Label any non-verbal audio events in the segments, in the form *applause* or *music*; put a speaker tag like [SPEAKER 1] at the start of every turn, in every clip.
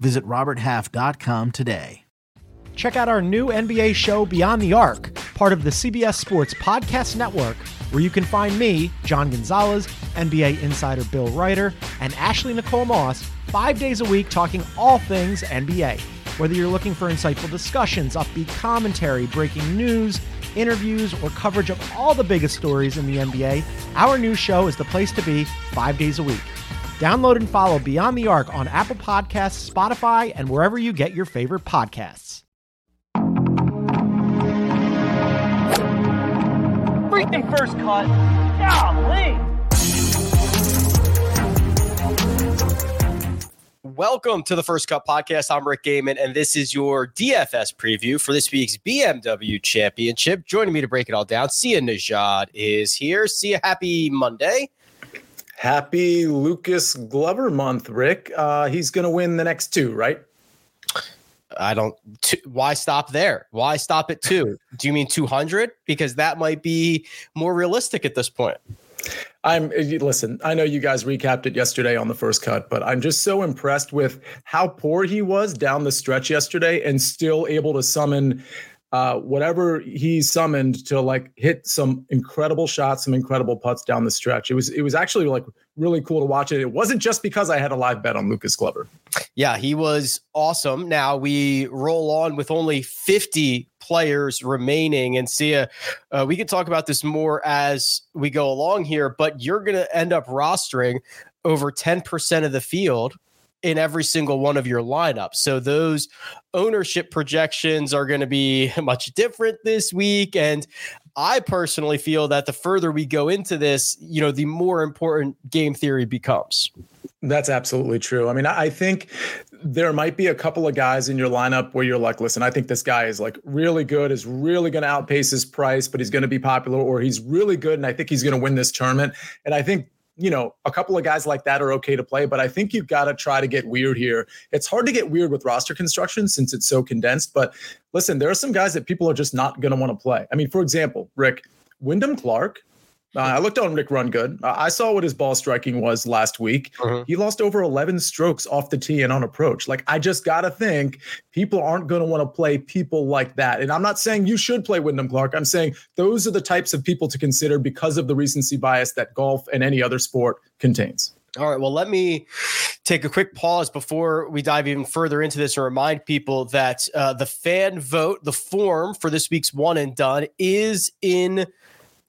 [SPEAKER 1] Visit RobertHalf.com today.
[SPEAKER 2] Check out our new NBA show, Beyond the Arc, part of the CBS Sports Podcast Network, where you can find me, John Gonzalez, NBA insider Bill Reiter, and Ashley Nicole Moss five days a week talking all things NBA. Whether you're looking for insightful discussions, upbeat commentary, breaking news, interviews, or coverage of all the biggest stories in the NBA, our new show is the place to be five days a week. Download and follow Beyond the Arc on Apple Podcasts, Spotify, and wherever you get your favorite podcasts.
[SPEAKER 3] Freaking first cut. Golly.
[SPEAKER 4] Welcome to the First Cut Podcast. I'm Rick Gehman, and this is your DFS preview for this week's BMW Championship. Joining me to break it all down, Sia Nejad is here. Sia, happy Monday.
[SPEAKER 5] Happy Lucas Glover month, Rick. Uh, he's going to win the next two, right?
[SPEAKER 4] I don't. T- why stop there? Why stop at two? *laughs* Do you mean 200? Because that might be more realistic at this point.
[SPEAKER 5] I'm listen. I know you guys recapped it yesterday on the first cut, but I'm just so impressed with how poor he was down the stretch yesterday, and still able to summon uh, whatever he summoned to like hit some incredible shots, some incredible putts down the stretch. It was it was actually like really cool to watch it. It wasn't just because I had a live bet on Lucas Glover.
[SPEAKER 4] Yeah, he was awesome. Now we roll on with only 50 players remaining and see uh, we can talk about this more as we go along here, but you're going to end up rostering over 10% of the field in every single one of your lineups. So those ownership projections are going to be *laughs* much different this week. And I personally feel that the further we go into this, you know, the more important game theory becomes.
[SPEAKER 5] That's absolutely true. I mean, I think there might be a couple of guys in your lineup where you're like, listen, I think this guy is like really good, is really going to outpace his price, but he's going to be popular, or he's really good and I think he's going to win this tournament. And I think you know, a couple of guys like that are okay to play, but I think you've got to try to get weird here. It's hard to get weird with roster construction since it's so condensed. But listen, there are some guys that people are just not going to want to play. I mean, for example, Rick, Wyndham Clark uh, I looked on Rick Run Good. Uh, I saw what his ball striking was last week. Uh-huh. He lost over 11 strokes off the tee and on approach. Like, I just got to think people aren't going to want to play people like that. And I'm not saying you should play Wyndham Clark. I'm saying those are the types of people to consider because of the recency bias that golf and any other sport contains.
[SPEAKER 4] All right. Well, let me take a quick pause before we dive even further into this and remind people that uh, the fan vote, the form for this week's one and done, is in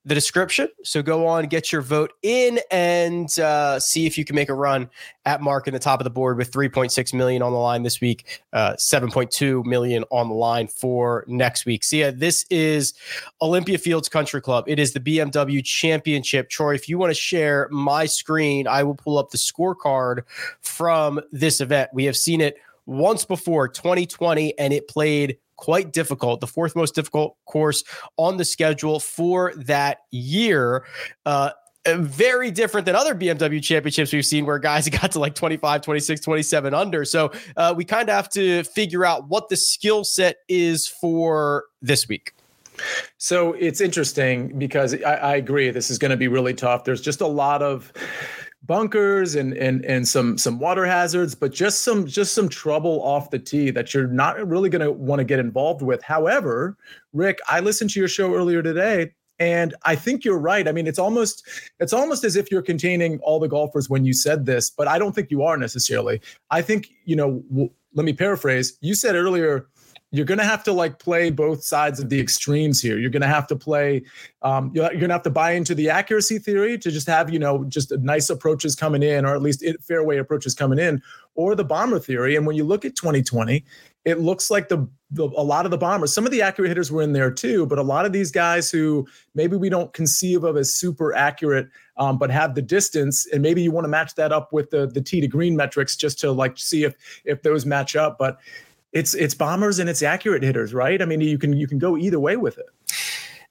[SPEAKER 4] the description. So go on, get your vote in, and uh, see if you can make a run at Mark in the top of the board with 3.6 million on the line this week, uh, 7.2 million on the line for next week. See, so yeah, this is Olympia Fields Country Club. It is the BMW Championship. Troy, if you want to share my screen, I will pull up the scorecard from this event. We have seen it once before, 2020, and it played quite difficult, the fourth most difficult course on the schedule for that year. Uh, very different than other BMW championships we've seen where guys *laughs* got to like 25, 26, 27 under. So uh, we kind of have to figure out what the skill set is for this week.
[SPEAKER 5] So it's interesting because I, I agree. This is going to be really tough. There's just a lot of bunkers and and and some some water hazards but just some just some trouble off the tee that you're not really going to want to get involved with. However rick i listened to your show earlier today and i think you're right. I mean it's almost it's almost as if you're containing all the golfers when you said this but i don't think you are necessarily. I think you know w- let me paraphrase. You said earlier you're going to have to like play both sides of the extremes here. You're going to have to play, um, you're, going to have to buy into the accuracy theory to just have, you know, just nice approaches coming in, or at least fairway approaches coming in, or the bomber theory. And when you look at 2020, it looks like the, the, a lot of the bombers, some of the accurate hitters were in there too, but a lot of these guys who maybe we don't conceive of as super accurate, um, but have the distance, and maybe you want to match that up with the the tee to green metrics just to like see if if those match up. But it's it's bombers and it's accurate hitters, right? I mean, you can you can go either way with it.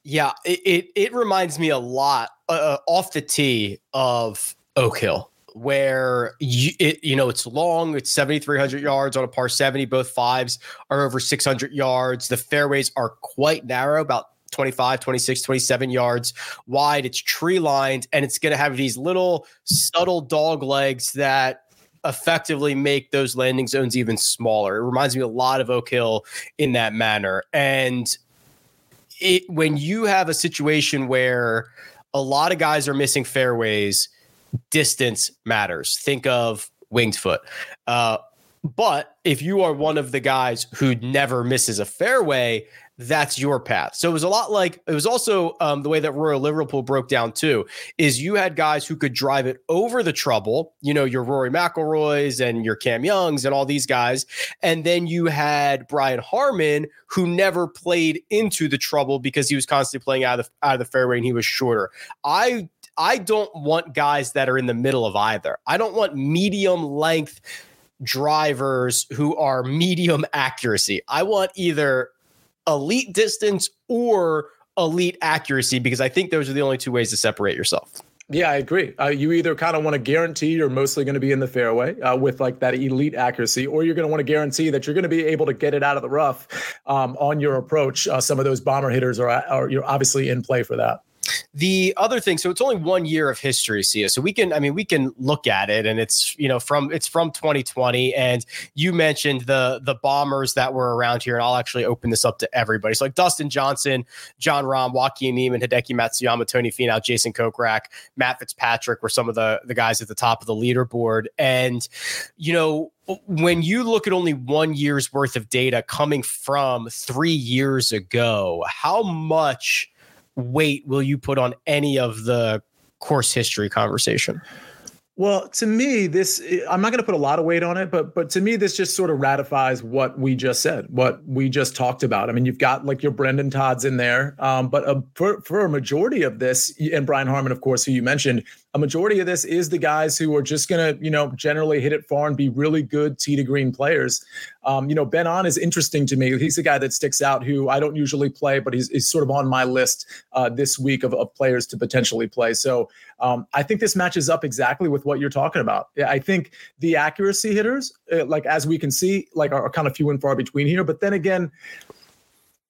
[SPEAKER 4] Yeah, it it, it reminds me a lot uh, uh off the tee of Oak Hill where you it, you know it's long it's 7300 yards on a par 70 both fives are over 600 yards the fairways are quite narrow about 25 26 27 yards wide it's tree lined and it's going to have these little subtle dog legs that effectively make those landing zones even smaller. It reminds me a lot of Oak Hill in that manner. And it when you have a situation where a lot of guys are missing fairways, distance matters. Think of winged foot. Uh, but if you are one of the guys who never misses a fairway, that's your path. So it was a lot like it was also um, the way that Royal Liverpool broke down too. Is you had guys who could drive it over the trouble, you know, your Rory McIlroys and your Cam Youngs and all these guys, and then you had Brian Harman who never played into the trouble because he was constantly playing out of the, out of the fairway and he was shorter. I I don't want guys that are in the middle of either. I don't want medium length drivers who are medium *laughs* accuracy. I want either elite distance or elite accuracy because I think those are the only two ways to separate yourself.
[SPEAKER 5] Yeah, I agree. Uh, you either kind of want to guarantee you're mostly going to be in the fairway uh, with like that elite accuracy, or you're going to want to guarantee that you're going to be able to get it out of the rough um, on your approach. Uh, some of those bomber hitters are, are you're obviously in play for that.
[SPEAKER 4] The other thing, so it's only one year of history, Sia. So we can, I mean, we can look at it, and it's you know from it's from 2020. And you mentioned the the bombers that were around here, and I'll actually open this up to everybody. So like Dustin Johnson, Jon Rahm, Joaquin Niemann, Hideki Matsuyama, Tony Finau, Jason Kokrak, Matt Fitzpatrick were some of the the guys at the top of the leaderboard. And you know, when you look at only one year's worth of data coming from three years ago, how much weight will you put on any of the course history conversation?
[SPEAKER 5] Well, to me, this I'm not going to put a lot of weight on it, but but to me, this just sort of ratifies what we just said, what we just talked about. I mean, you've got like your Brendan Todds in there, um, but a, for for a majority of this, and Brian Harman, of course, who you mentioned, a majority of this is the guys who are just going to, you know, generally hit it far and be really good tee to green players. Um, you know, Ben An is interesting to me. He's a guy that sticks out who I don't usually play, but he's, he's sort of on my list uh, this week of, of players to potentially play. So um, I think this matches up exactly with what you're talking about. I think the accuracy hitters, uh, like as we can see, like are, are kind of few and far between here. But then again,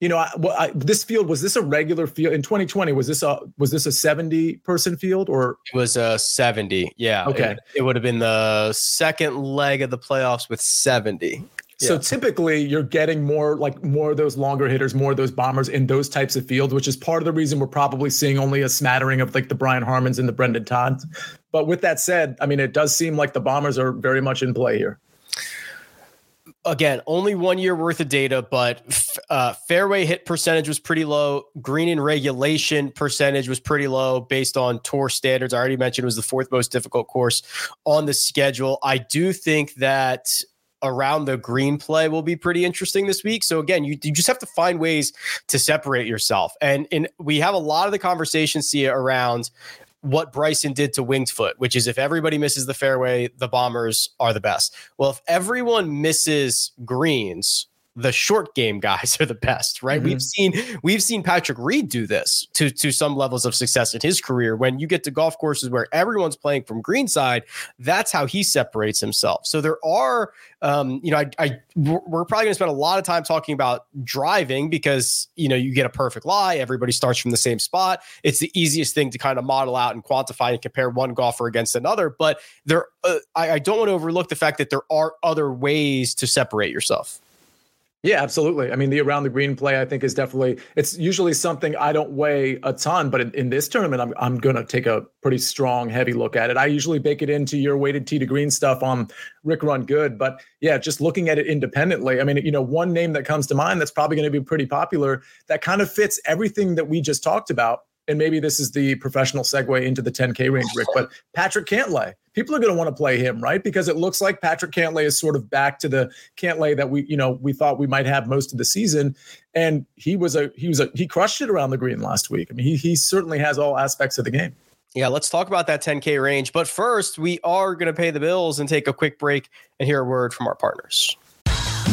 [SPEAKER 5] you know, I, well, I, this field was this a regular field in 2020? Was this a was this a 70 person field or
[SPEAKER 4] it was uh, a 70? Yeah.
[SPEAKER 5] Okay.
[SPEAKER 4] It, it would have been the second leg of the playoffs with 70.
[SPEAKER 5] So yeah. typically you're getting more like more of those longer hitters, more of those bombers in those types of fields, which is part of the reason we're probably seeing only a smattering of like the Brian Harmans and the Brendan Todds. But with that said, I mean, it does seem like the bombers are very much in play here
[SPEAKER 4] again, only one year worth of data, but uh, fairway hit percentage was pretty low. Green in regulation percentage was pretty low based on tour standards. I already mentioned it was the fourth most difficult course on the schedule. I do think that around the green play will be pretty interesting this week. So again, you, you just have to find ways to separate yourself. And and we have a lot of the conversations Sia around what Bryson did to Winged Foot, which is if everybody misses the fairway, the Bombers are the best. Well, if everyone misses greens, the short game guys *laughs* are the best, right? Mm-hmm. We've seen we've seen Patrick Reed do this to to some levels of success in his career. When you get to golf courses where everyone's playing from greenside, that's how he separates himself. So there are, um, you know, I, I we're probably going to spend a lot of time talking about driving because you know you get a perfect lie. Everybody starts from the same spot. It's the easiest thing to kind of model out and quantify and compare one golfer against another. But there, uh, I, I don't want to overlook the fact that there are other ways to separate yourself.
[SPEAKER 5] Yeah, absolutely. I mean, the around the green play, I think, is definitely it's usually something I don't weigh a ton, but in, in this tournament, I'm I'm gonna take a pretty strong, heavy look at it. I usually bake it into your weighted tee to green stuff on Rick Run Good, but yeah, just looking at it independently. I mean, you know, one name that comes to mind that's probably going to be pretty popular that kind of fits everything that we just talked about and maybe this is the professional segue into the 10K range, Rick, but Patrick Cantlay. People are going to want to play him, right? Because it looks like Patrick Cantlay is sort of back to the Cantlay that we, you know, we thought we might have most of the season. And he was a he was a he crushed it around the green last week. I mean, he he certainly has all aspects of the game.
[SPEAKER 4] Yeah, let's talk about that 10K range. But first, we are going to pay the bills and take a quick break and hear a word from our partners.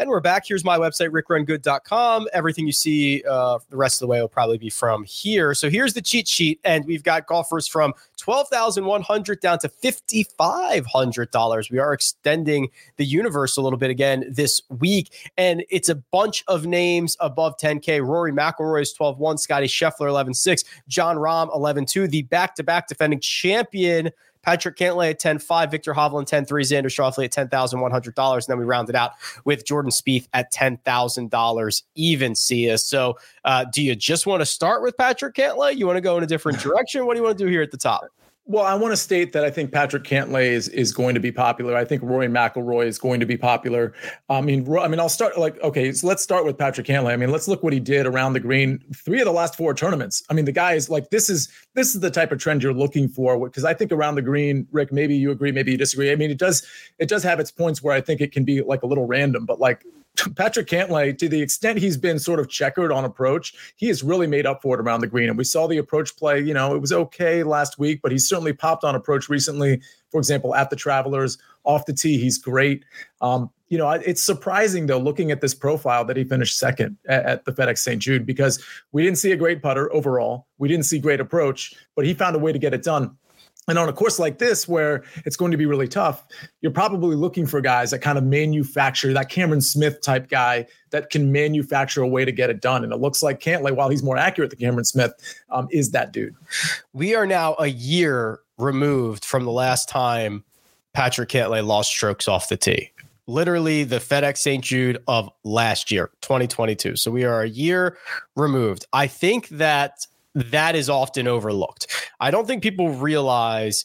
[SPEAKER 4] And we're back. Here's my website, rickrungood.com. Everything you see uh, the rest of the way will probably be from here. So here's the cheat sheet. And we've got golfers from 12,100 down to $5,500. We are extending the universe a little bit again this week. And it's a bunch of names above 10K. Rory McIlroy is 12 1, Scotty Scheffler 11 6, Jon Rahm 11 2, the back to back defending champion Patrick Cantlay at 10 5, Viktor Hovland 10 3, Xander Schauffele at $10,100. And then we rounded out with Jordan Spieth at $10,000 even, Sia. So uh, do you just want to start with Patrick Cantlay? You want to go in a different *laughs* direction? What do you want to do here at the top?
[SPEAKER 5] Well, I want to state that I think Patrick Cantlay is is going to be popular. I think Rory McIlroy is going to be popular. I mean, I mean, I'll start like okay, so let's start with Patrick Cantlay. I mean, let's look what he did around the green. Three of the last four tournaments. I mean, the guy is like this is this is the type of trend you're looking for because I think around the green, Rick, maybe you agree, maybe you disagree. I mean, it does it does have its points where I think it can be like a little random, but like *laughs* Patrick Cantlay, to the extent he's been sort of checkered on approach, he has really made up for it around the green. And we saw the approach play, you know, it was okay last week, but he's certainly popped on approach recently. For example, at the Travelers, off the tee, he's great. Um, you know, it's surprising though, looking at this profile that he finished second at, at the FedEx St. Jude because we didn't see a great putter overall. We didn't see great approach, but he found a way to get it done. And on a course like this, where it's going to be really tough, you're probably looking for guys that kind of manufacture that Cameron Smith type guy that can manufacture a way to get it done. And it looks like Cantlay, while he's more accurate than Cameron Smith, um, is that dude.
[SPEAKER 4] We are now a year removed from the last time Patrick Cantlay lost strokes off the tee. Literally the FedEx St. Jude of last year, 2022. So we are a year removed. I think that that is often overlooked. I don't think people realize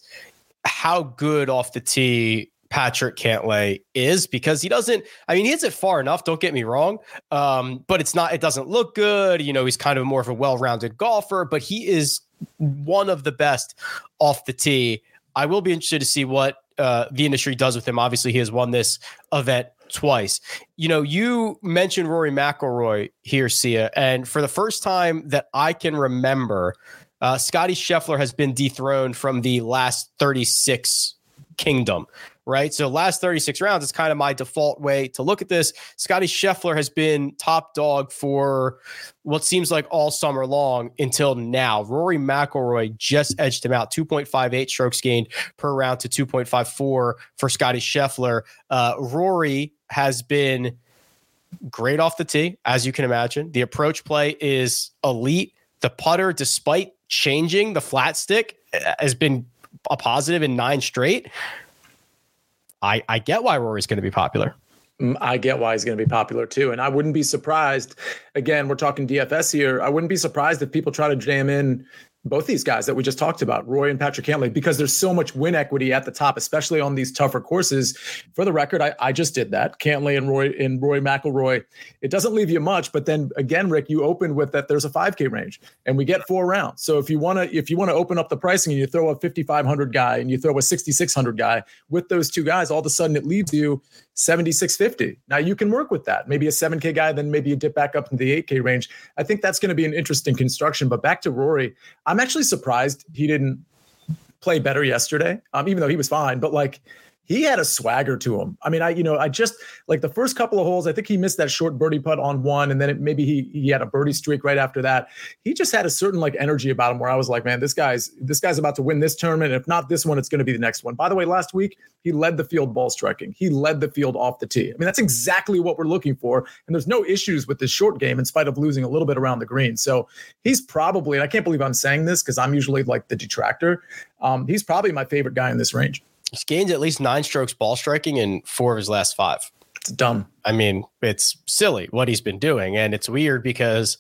[SPEAKER 4] how good off the tee Patrick Cantlay is because he doesn't. I mean, he hits it far enough. Don't get me wrong, um, but it's not. It doesn't look good. You know, he's kind of more of a well-rounded golfer, but he is one of the best off the tee. I will be interested to see what uh, the industry does with him. Obviously, he has won this event twice. You know, you mentioned Rory McIlroy here, Sia, and for the first time that I can remember, uh, Scotty Scheffler has been dethroned from the last 36 kingdom right? So last 36 rounds is kind of my default way to look at this. Scotty Scheffler has been top dog for what seems like all summer long until now. Rory McIlroy just edged him out, 2.58 strokes gained per round to 2.54 for Scotty Scheffler. Uh, Rory has been great off the tee, as you can imagine. The approach play is elite. The putter, despite changing the flat stick, has been a positive in nine straight. I, I get why Rory's going to be popular.
[SPEAKER 5] Mm, I get why he's going to be popular too. And I wouldn't be surprised. Again, we're talking DFS here. I wouldn't be surprised if people try to jam in both these guys that we just talked about, Roy and Patrick Cantlay, because there's so much win equity at the top, especially on these tougher courses. For the record, I, I just did that. Cantlay and Roy and Roy McIlroy. It doesn't leave you much, but then again, Rick, you opened with that there's a 5K range, and we get four rounds. So if you want to if you want to open up the pricing and you throw a 5,500 guy and you throw a 6,600 guy with those two guys, all of a sudden it leaves you 7650. Now you can work with that. Maybe a 7K guy, then maybe you dip back up into the 8K range. I think that's going to be an interesting construction. But back to Rory, I'm actually surprised he didn't play better yesterday, um, even though he was fine. But like, he had a swagger to him. I mean, I you know, I just like the first couple of holes, I think he missed that short birdie putt on one, and then it, maybe he he had a birdie streak right after that. He just had a certain like energy about him where I was like, man, this guy's this guy's about to win this tournament. If not this one, it's going to be the next one. By the way, last week he led the field ball striking. He led the field off the tee. I mean, that's exactly what we're looking for. And there's no issues with this short game in spite of losing a little bit around the green. So he's probably, and I can't believe I'm saying this because I'm usually like the detractor. Um, he's probably my favorite guy in this range.
[SPEAKER 4] He's gained at least nine strokes ball striking in four of his last five.
[SPEAKER 5] It's dumb.
[SPEAKER 4] I mean, it's silly what he's been doing. And it's weird because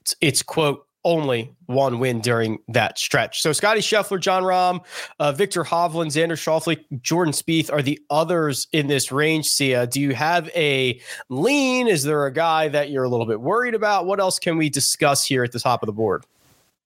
[SPEAKER 4] it's, it's quote, only one win during that stretch. So Scotty Scheffler, Jon Rahm, uh, Viktor Hovland, Xander Schauffele, Jordan Spieth are the others in this range. Sia, do you have a lean? Is there a guy that you're a little bit worried about? What else can we discuss here at the top of the board?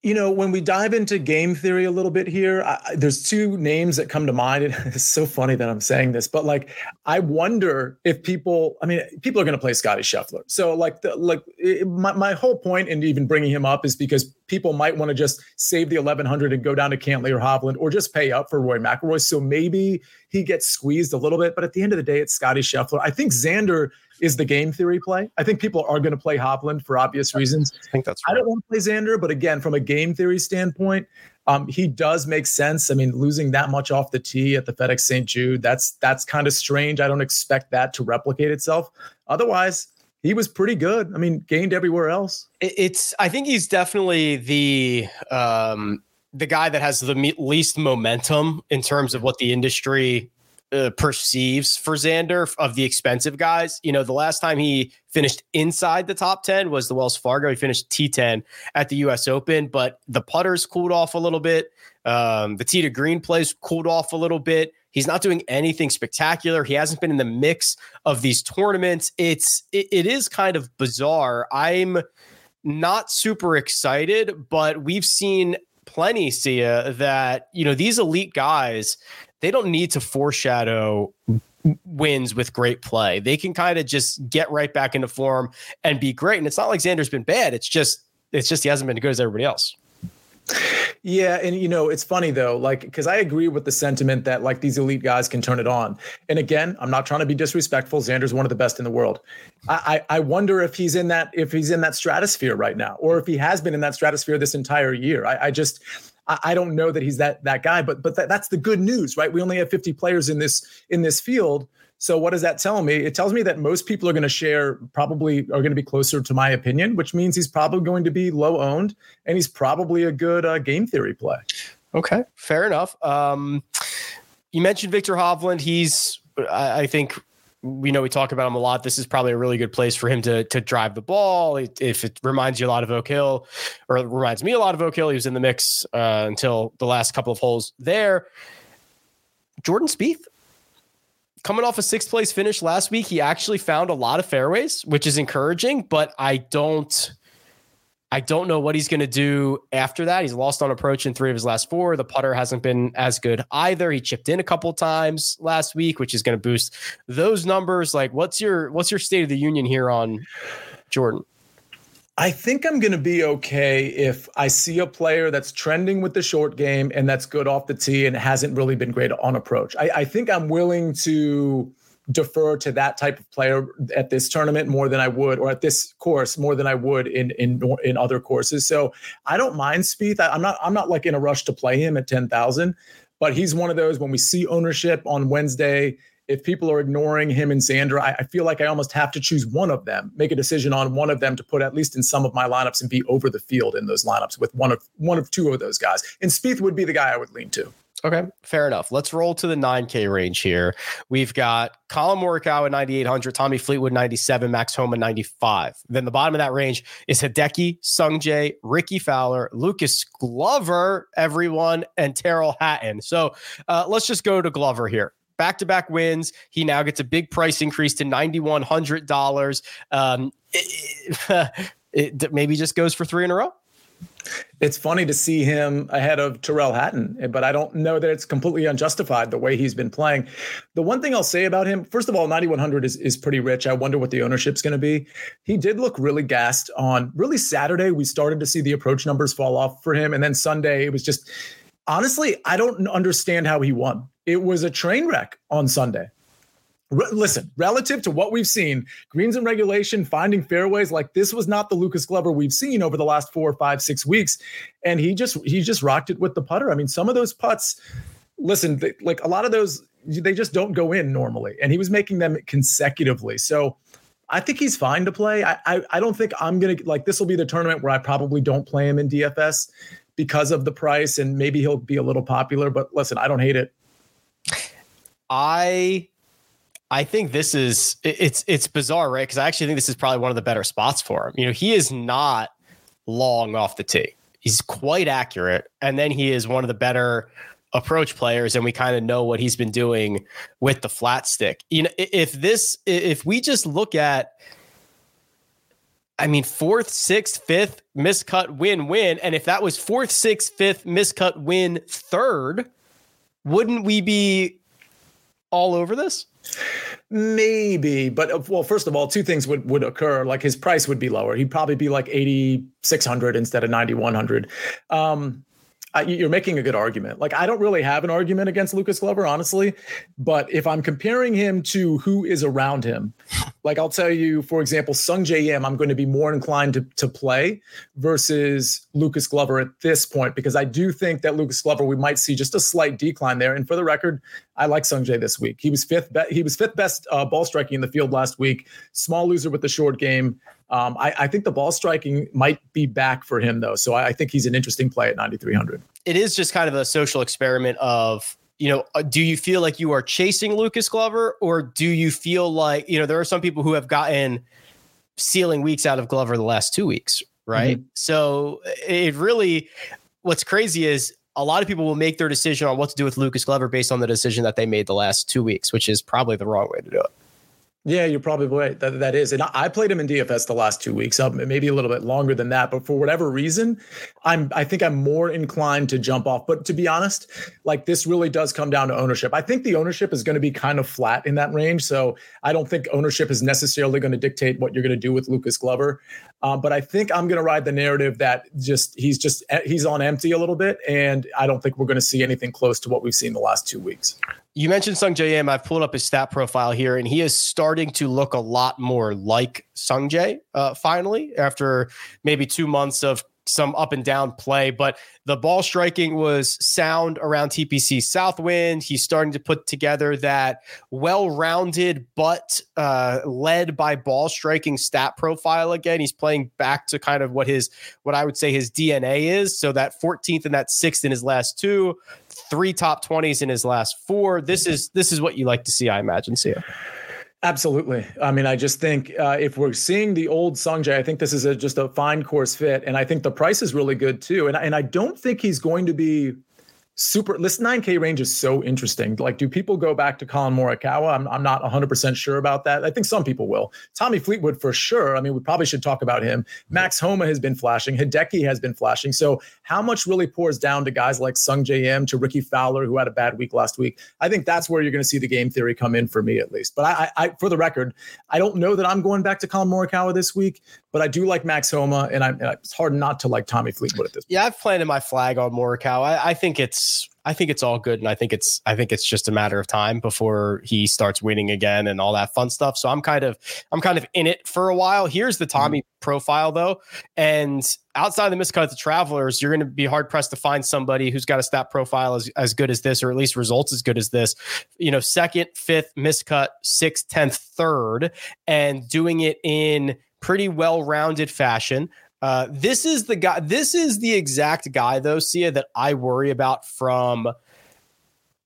[SPEAKER 5] You know, when we dive into game theory a little bit here, I, there's two names that come to mind. And *laughs* it's so funny that I'm saying this, but like, I wonder if people, I mean, people are going to play Scotty Scheffler. So like, the, like it, my, my whole point in even bringing him up is because people might want to just save the 1100 and go down to Cantlay or Hovland or just pay up for Roy McIlroy. So maybe he gets squeezed a little bit, but at the end of the day, it's Scotty Scheffler. I think Xander is the game theory play. I think people are going to play Hovland for obvious reasons.
[SPEAKER 4] I think that's right.
[SPEAKER 5] I don't want to play Xander, but again, from a game theory standpoint, um, he does make sense. I mean, losing that much off the tee at the FedEx St. Jude, that's that's kind of strange. I don't expect that to replicate itself. Otherwise, he was pretty good. I mean, gained everywhere else.
[SPEAKER 4] It's I think he's definitely the um the guy that has the least momentum in terms of what the industry uh, perceives for Xander of the expensive guys. You know, the last time he finished inside the top 10 was the Wells Fargo. He finished T10 at the US Open, but the putters cooled off a little bit. Um, the tee to green plays cooled off a little bit. He's not doing anything spectacular. He hasn't been in the mix of these tournaments. It's it, it is kind of bizarre. I'm not super excited, but we've seen plenty, Sia, that you know these elite guys they don't need to foreshadow wins with great play. They can kind of just get right back into form and be great. And it's not like Xander's been bad. It's just it's just he hasn't been as good as everybody else.
[SPEAKER 5] Yeah, and you know it's funny though, like because I agree with the sentiment that like these elite guys can turn it on. And again, I'm not trying to be disrespectful. Xander's one of the best in the world. I, I wonder if he's in that if he's in that stratosphere right now, or if he has been in that stratosphere this entire year. I, I just I, don't know that he's that that guy, but but that, that's the good news, right? We only have 50 players in this in this field. So what does that tell me? It tells me that most people are going to share probably are going to be closer to my opinion, which means he's probably going to be low owned and he's probably a good uh, game theory play.
[SPEAKER 4] Okay, fair enough. Um, you mentioned Viktor Hovland. He's I, I think we know we talk about him a lot. This is probably a really good place for him to to drive the ball. If it reminds you a lot of Oak Hill, or it reminds me a lot of Oak Hill, he was in the mix uh, until the last couple of holes there. Jordan Spieth, coming off a sixth place finish last week, he actually found a lot of fairways, which is encouraging. But I don't. I don't know what he's going to do after that. He's lost on approach in three of his last four. The putter hasn't been as good either. He chipped in a couple times last week, which is going to boost those numbers. Like, what's your what's your state of the union here on Jordan?
[SPEAKER 5] I think I'm going to be okay if I see a player that's trending with the short game and that's good off the tee and hasn't really been great on approach. I, I think I'm willing to defer to that type of player at this tournament more than I would, or at this course more than I would in in in other courses. So I don't mind Spieth. I, am not I'm not like in a rush to play him at ten thousand, but he's one of those when we see ownership on Wednesday. If people are ignoring him and Xander, I, I feel like I almost have to choose one of them, make a decision on one of them to put at least in some of my lineups and be over the field in those lineups with one of one of two of those guys. And Spieth would be the guy I would lean to.
[SPEAKER 4] Okay, fair enough. Let's roll to the 9K range here. We've got Collin Morikawa 9,800, Tommy Fleetwood 97, Max Homa 95. Then the bottom of that range is Hideki, Sungjae, Rickie Fowler, Lucas Glover, everyone, and Tyrrell Hatton. So uh, let's just go to Glover here back to back wins. He now gets a big price increase to $9,100. Um, *laughs* it, it, maybe just goes for three in a row.
[SPEAKER 5] It's funny to see him ahead of Tyrrell Hatton, but I don't know that it's completely unjustified the way he's been playing. The one thing I'll say about him, first of all, 9100 is, is pretty rich. I wonder what the ownership's going to be. He did look really gassed on really Saturday. We started to see the approach numbers fall off for him. And then Sunday, it was just honestly, I don't understand how he won it was a train wreck on Sunday. Re- listen, relative to what we've seen, greens and regulation, finding fairways, like this was not the Lucas Glover we've seen over the last four, five, six weeks. And he just he just rocked it with the putter. I mean, some of those putts, listen, they, like a lot of those, they just don't go in normally. And he was making them consecutively. So I think he's fine to play. I I, I don't think I'm gonna like this will be the tournament where I probably don't play him in DFS because of the price and maybe he'll be a little popular. But listen, I don't hate it.
[SPEAKER 4] I I think this is it's it's bizarre, right? Because I actually think this is probably one of the better spots for him. You know, he is not long off the tee. He's quite accurate, and then he is one of the better approach players, and we kind of know what he's been doing with the flat stick. You know, if this if we just look at I mean, fourth, sixth, fifth, miscut, win, win. And if that was fourth, sixth, fifth, miscut, win, third, wouldn't we be all over this?
[SPEAKER 5] Maybe, but uh, well, first of all, two things would would occur. Like his price would be lower. He'd probably be like eighty six hundred instead of ninety one hundred. Um, I, you're making a good argument. Like I don't really have an argument against Lucas Glover, honestly. But if I'm comparing him to who is around him, *laughs* like I'll tell you, for example, Sungjae Im, I'm going to be more inclined to to play versus Lucas Glover at this point because I do think that Lucas Glover we might see just a slight decline there. And for the record, I like Sungjae this week. He was fifth. Be- he was fifth best uh, ball striking in the field last week. Small loser with the short game. Um, I, I, think the ball striking might be back for him though, so I, I think he's an interesting play at 9300.
[SPEAKER 4] It is just kind of a social experiment of you know, uh, do you feel like you are chasing Lucas Glover, or do you feel like you know there are some people who have gotten ceiling weeks out of Glover the last two weeks, right? Mm-hmm. So it really, what's crazy is a lot of people will make their decision on what to do with Lucas Glover based on the decision that they made the last two weeks, which is probably the wrong way to do it.
[SPEAKER 5] Yeah, you're probably right. That, that is. And I played him in DFS the last two weeks, up maybe a little bit longer than that. But for whatever reason, I'm I think I'm more inclined to jump off. But to be honest, like this really does come down to ownership. I think the ownership is going to be kind of flat in that range. So I don't think ownership is necessarily going to dictate what you're going to do with Lucas Glover. Um, but I think I'm going to ride the narrative that just he's just he's on empty a little bit, and I don't think we're going to see anything close to what we've seen the last two weeks.
[SPEAKER 4] You mentioned Sungjae Im. I've pulled up his stat profile here, and he is starting to look a lot more like Sung Sungjae. Uh, finally, after maybe two months of some up and down play, but the ball striking was sound around TPC Southwind. He's starting to put together that well rounded but uh, led by ball striking stat profile again. He's playing back to kind of what his, what I would say his DNA is. So that 14th and that sixth in his last two, three top 20s in his last four. This is, this is what you like to see, I imagine, Sia.
[SPEAKER 5] Absolutely. I mean, I just think uh, if we're seeing the old Sungjae, I think this is a, just a fine course fit, and I think the price is really good too. And and I don't think he's going to be super this 9k range is so interesting. Like do people go back to collin morikawa? I'm, I'm not 100% sure about that. I think some people will. Tommy fleetwood for sure. I mean we probably should talk about him. Max homa has been flashing. Hideki has been flashing. So how much really pours down to guys like sungjae im to rickie fowler who had a bad week last week? I think that's where you're going to see the game theory come in for me at least. But I, I for the record i don't know that i'm going back to collin morikawa this week but I do like Max Homa, and, I, it's hard not to like Tommy Fleetwood at this.
[SPEAKER 4] Point. Yeah, I've planted my flag on Morikawa. I, I, think it's I think it's all good, and I think it's I think it's just a matter of time before he starts winning again and all that fun stuff. So I'm kind of I'm kind of in it for a while. Here's the Tommy mm-hmm. profile though, and outside of the miscut the Travelers, you're going to be hard pressed to find somebody who's got a stat profile as, as good as this, or at least results as good as this. You know, second, fifth, miscut, sixth, tenth, third, and doing it in pretty well rounded fashion. Uh, this is the guy. This is the exact guy, though, Sia, that I worry about from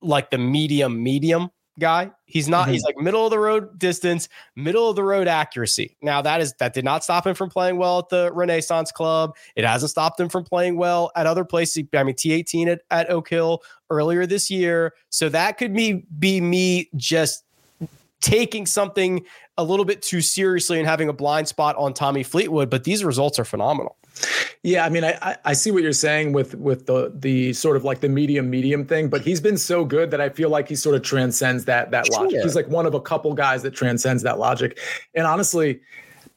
[SPEAKER 4] like the medium medium guy. He's not. Mm-hmm. He's like middle of the road distance, middle of the road accuracy. Now that is that did not stop him from playing well at the Renaissance Club. It hasn't stopped him from playing well at other places. I mean, T18 at, at Oak Hill earlier this year. So that could be be me just taking something a little bit too seriously and having a blind spot on Tommy Fleetwood, but these results are phenomenal.
[SPEAKER 5] Yeah, I mean, I I see what you're saying with with the the sort of like the medium medium thing, but he's been so good that I feel like he sort of transcends that that logic. He's like one of a couple guys that transcends that logic. And honestly,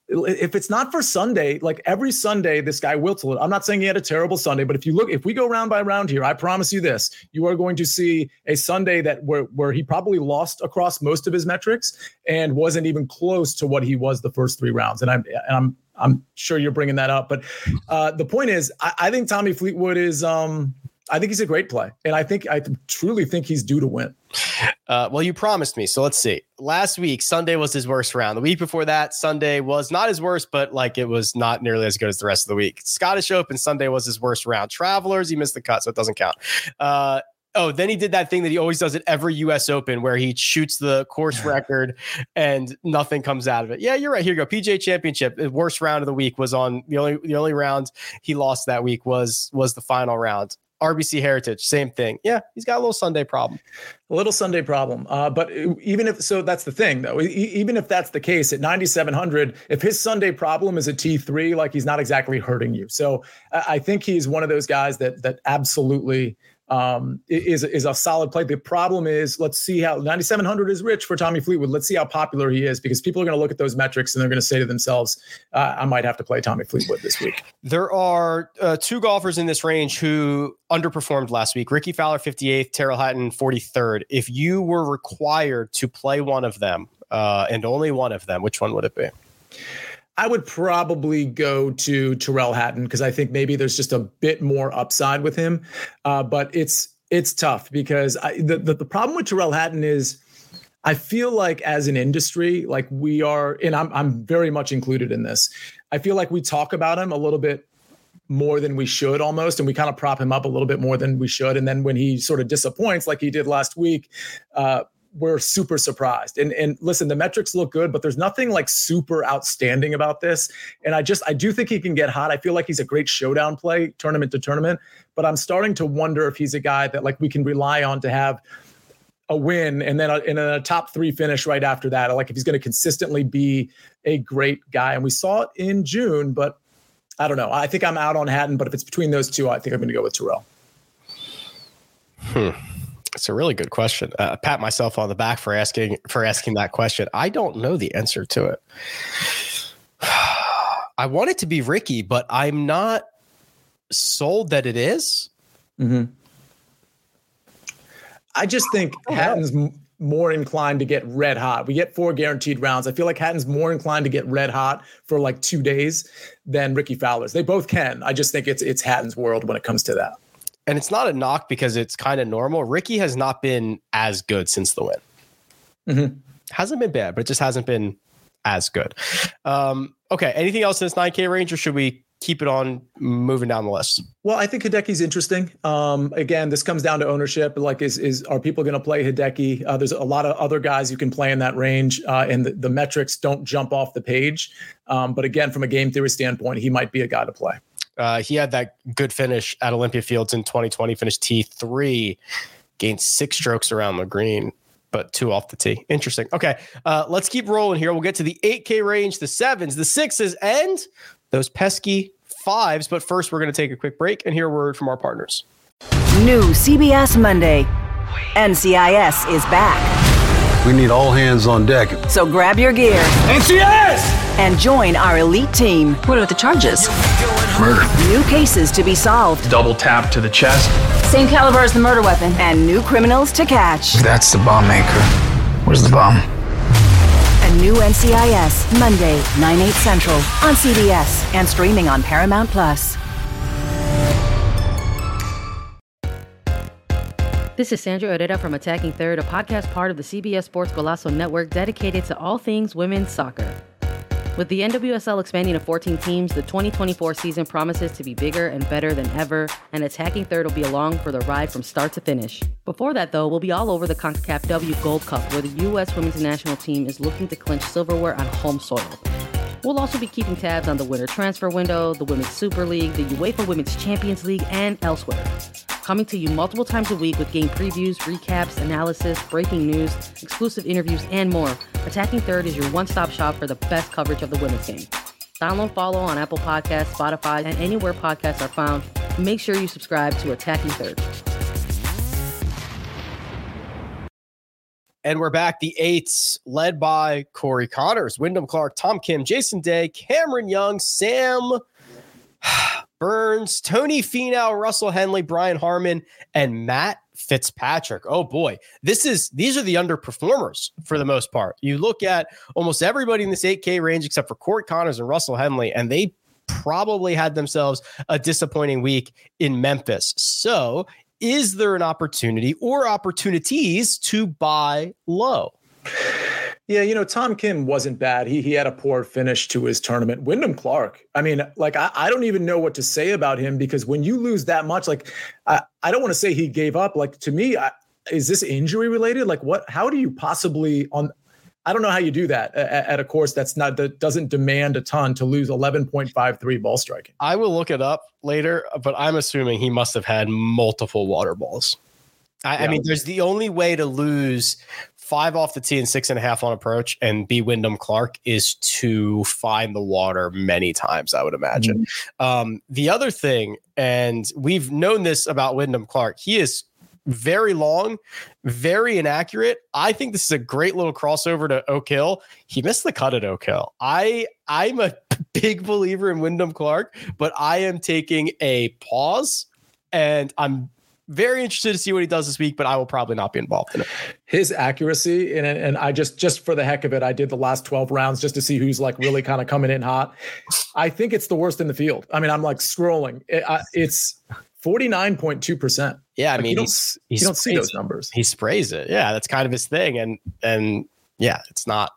[SPEAKER 5] if it's not for Sunday, like every Sunday, this guy little. I'm not saying he had a terrible Sunday, but if you look, if we go round by round here, I promise you this: you are going to see a Sunday that where where he probably lost across most of his metrics and wasn't even close to what he was the first three rounds. And I'm and I'm I'm sure you're bringing that up, but uh, the point is, I, I think Tommy Fleetwood is. um I think he's a great play, and I think I truly think he's due to win.
[SPEAKER 4] Uh, well, you promised me, so let's see. Last week, Sunday was his worst round. The week before that, Sunday was not his worst, but like it was not nearly as good as the rest of the week. Scottish Open Sunday was his worst round. Travelers, he missed the cut, so it doesn't count. Uh, oh, then he did that thing that he always does at every U.S. Open, where he shoots the course record and nothing comes out of it. Yeah, you're right. Here you go. PGA Championship. The worst round of the week was on the only the only round he lost that week was was the final round. RBC Heritage, same thing. Yeah, he's got a little Sunday problem.
[SPEAKER 5] A little Sunday problem. Uh, but even if so, that's the thing though. even if that's the case at 9,700, if his Sunday problem is a T3, like he's not exactly hurting you. So I think he's one of those guys that that absolutely um, is is a solid play. The problem is, let's see how 9,700 is rich for Tommy Fleetwood. Let's see how popular he is because people are going to look at those metrics and they're going to say to themselves, uh, "I might have to play Tommy Fleetwood this week."
[SPEAKER 4] There are uh, two golfers in this range who underperformed last week: Rickie Fowler 58th, Tyrrell Hatton 43rd. If you were required to play one of them uh, and only one of them, which one would it be?
[SPEAKER 5] I would probably go to Tyrrell Hatton because I think maybe there's just a bit more upside with him. Uh, but it's it's tough because I, the, the the problem with Tyrrell Hatton is I feel like as an industry, like we are, and I'm I'm very much included in this. I feel like we talk about him a little bit more than we should almost and we kind of prop him up a little bit more than we should and then when he sort of disappoints like he did last week uh, we're super surprised. And and listen, the metrics look good, but there's nothing like super outstanding about this. And I just I do think he can get hot. I feel like he's a great showdown play, tournament to tournament. But I'm starting to wonder if he's a guy that like we can rely on to have a win and then a, a top three finish right after that. Like if he's going to consistently be a great guy. And we saw it in June, but I don't know. I think I'm out on Hatton, but if it's between those two, I think I'm going to go with Tyrrell.
[SPEAKER 4] Hmm. It's a really good question. Uh, pat myself on the back for asking for asking that question. I don't know the answer to it. *sighs* I want it to be Rickie, but I'm not sold that it is.
[SPEAKER 5] Mm-hmm. I just think Hatton's m- more inclined to get red hot. We get four guaranteed rounds. I feel like Hatton's more inclined to get red hot for like two days than Rickie Fowler's. They both can. I just think it's it's Hatton's world when it comes to that
[SPEAKER 4] and it's not a knock because it's kind of normal. Rickie has not been as good since the win. Mm-hmm. Hasn't been bad, but it just hasn't been as good. Um, okay. Anything else in this 9K range, or should we keep it on moving down the list?
[SPEAKER 5] Well, I think Hideki's interesting. Um, again, this comes down to ownership. Like, is is are people going to play Hideki? Uh, there's a lot of other guys you can play in that range, uh, and the, the, metrics don't jump off the page. Um, but again, from a game theory standpoint, he might be a guy to play.
[SPEAKER 4] Uh, he had that good finish at Olympia Fields in 2020, finished T3, gained six strokes around the green, but two off the tee. Interesting. Okay, uh, let's keep rolling here. We'll get to the 8K range, the sevens, the sixes, and those pesky fives. But first, we're going to take a quick break and hear a word from our partners.
[SPEAKER 6] New CBS Monday. NCIS is back.
[SPEAKER 7] We need all hands on deck.
[SPEAKER 6] So grab your gear.
[SPEAKER 3] NCIS!
[SPEAKER 6] And join our elite team.
[SPEAKER 8] What are the charges?
[SPEAKER 7] Murder.
[SPEAKER 6] New cases to be solved.
[SPEAKER 9] Double tap to the chest.
[SPEAKER 8] Same caliber as the murder weapon.
[SPEAKER 6] And new criminals to catch.
[SPEAKER 9] That's the bomb maker. Where's the bomb?
[SPEAKER 6] A new NCIS, Monday, 9, 8 central on CBS and streaming on Paramount Plus.
[SPEAKER 10] This is Sandra Herrera from Attacking Third, a podcast part of the CBS Sports Golazo Network dedicated to all things women's soccer. With the NWSL expanding to 14 teams, the 2024 season promises to be bigger and better than ever, and Attacking Third will be along for the ride from start to finish. Before that, though, we'll be all over the CONCACAF W Gold Cup, where the U.S. women's national team is looking to clinch silverware on home soil. We'll also be keeping tabs on the winter transfer window, the Women's Super League, the UEFA Women's Champions League, and elsewhere. Coming to you multiple times a week with game previews, recaps, analysis, breaking news, exclusive interviews, and more. Attacking Third is your one stop shop for the best coverage of the women's game. Download, follow on Apple Podcasts, Spotify, and anywhere podcasts are found. Make sure you subscribe to Attacking Third.
[SPEAKER 4] And we're back. The eights, led by Corey Conners, Wyndham Clark, Tom Kim, Jason Day, Cameron Young, Sam *sighs* Burns, Tony Finau, Russell Henley, Brian Harman, and Matt Fitzpatrick. Oh boy, this is these are the underperformers for the most part. You look at almost everybody in this 8K range except for Corey Conners and Russell Henley, and they probably had themselves a disappointing week in Memphis. So, is there an opportunity or opportunities to buy low?
[SPEAKER 5] Yeah, you know, Tom Kim wasn't bad. He he had a poor finish to his tournament. Wyndham Clark, I mean, like I, I don't even know what to say about him because when you lose that much, like I, I don't want to say he gave up. Like to me, I, is this injury related? Like what? How do you possibly on? I don't know how you do that at, a course that's not that doesn't demand a ton to lose 11.53 ball striking.
[SPEAKER 4] I will look it up later, but I'm assuming he must have had multiple water balls. I, yeah. I mean, there's the only way to lose five off the tee and six and a half on approach and be Wyndham Clark is to find the water many times, I would imagine. Mm-hmm. Um, the other thing, and we've known this about Wyndham Clark, he is very long, very inaccurate. I think this is a great little crossover to Oak Hill. He missed the cut at Oak Hill. I I'm a *laughs* big believer in Wyndham Clark, but I am taking a pause and I'm very interested to see what he does this week, but I will probably not be involved in it.
[SPEAKER 5] His accuracy and and I just just for the heck of it, I did the last 12 rounds just to see who's like really kind of coming in hot. I think it's the worst in the field. I mean, I'm like scrolling. It, I, it's 49.2%.
[SPEAKER 4] Yeah, I
[SPEAKER 5] like
[SPEAKER 4] mean,
[SPEAKER 5] you don't, you don't see those numbers.
[SPEAKER 4] He sprays it. Yeah, that's kind of his thing and and yeah, it's not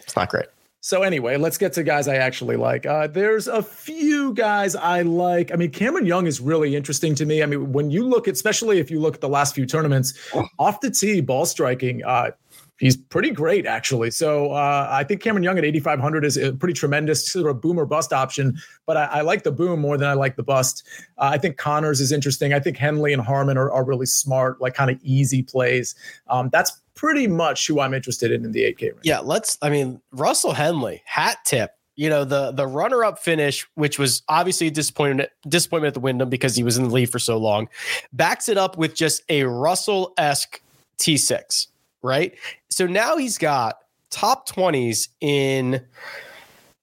[SPEAKER 4] it's not great.
[SPEAKER 5] So anyway, let's get to guys I actually like. Uh, there's a few guys I like. I mean, Cameron Young is really interesting to me. I mean, when you look, especially if you look at the last few tournaments, off the tee ball striking, uh, he's pretty great actually. So uh, I think Cameron Young at 8,500 is a pretty tremendous sort of boom or bust option. But I, I like the boom more than I like the bust. Uh, I think Conners is interesting. I think Henley and Harman are, are really smart, like kind of easy plays. Um, that's pretty much who I'm interested in in the 8K range.
[SPEAKER 4] Yeah, let's. I mean, Russell Henley, hat tip. You know the the runner up finish, which was obviously a disappointment disappointment at the Wyndham because he was in the lead for so long, backs it up with just a Russell esque T6, right? So now he's got top 20s in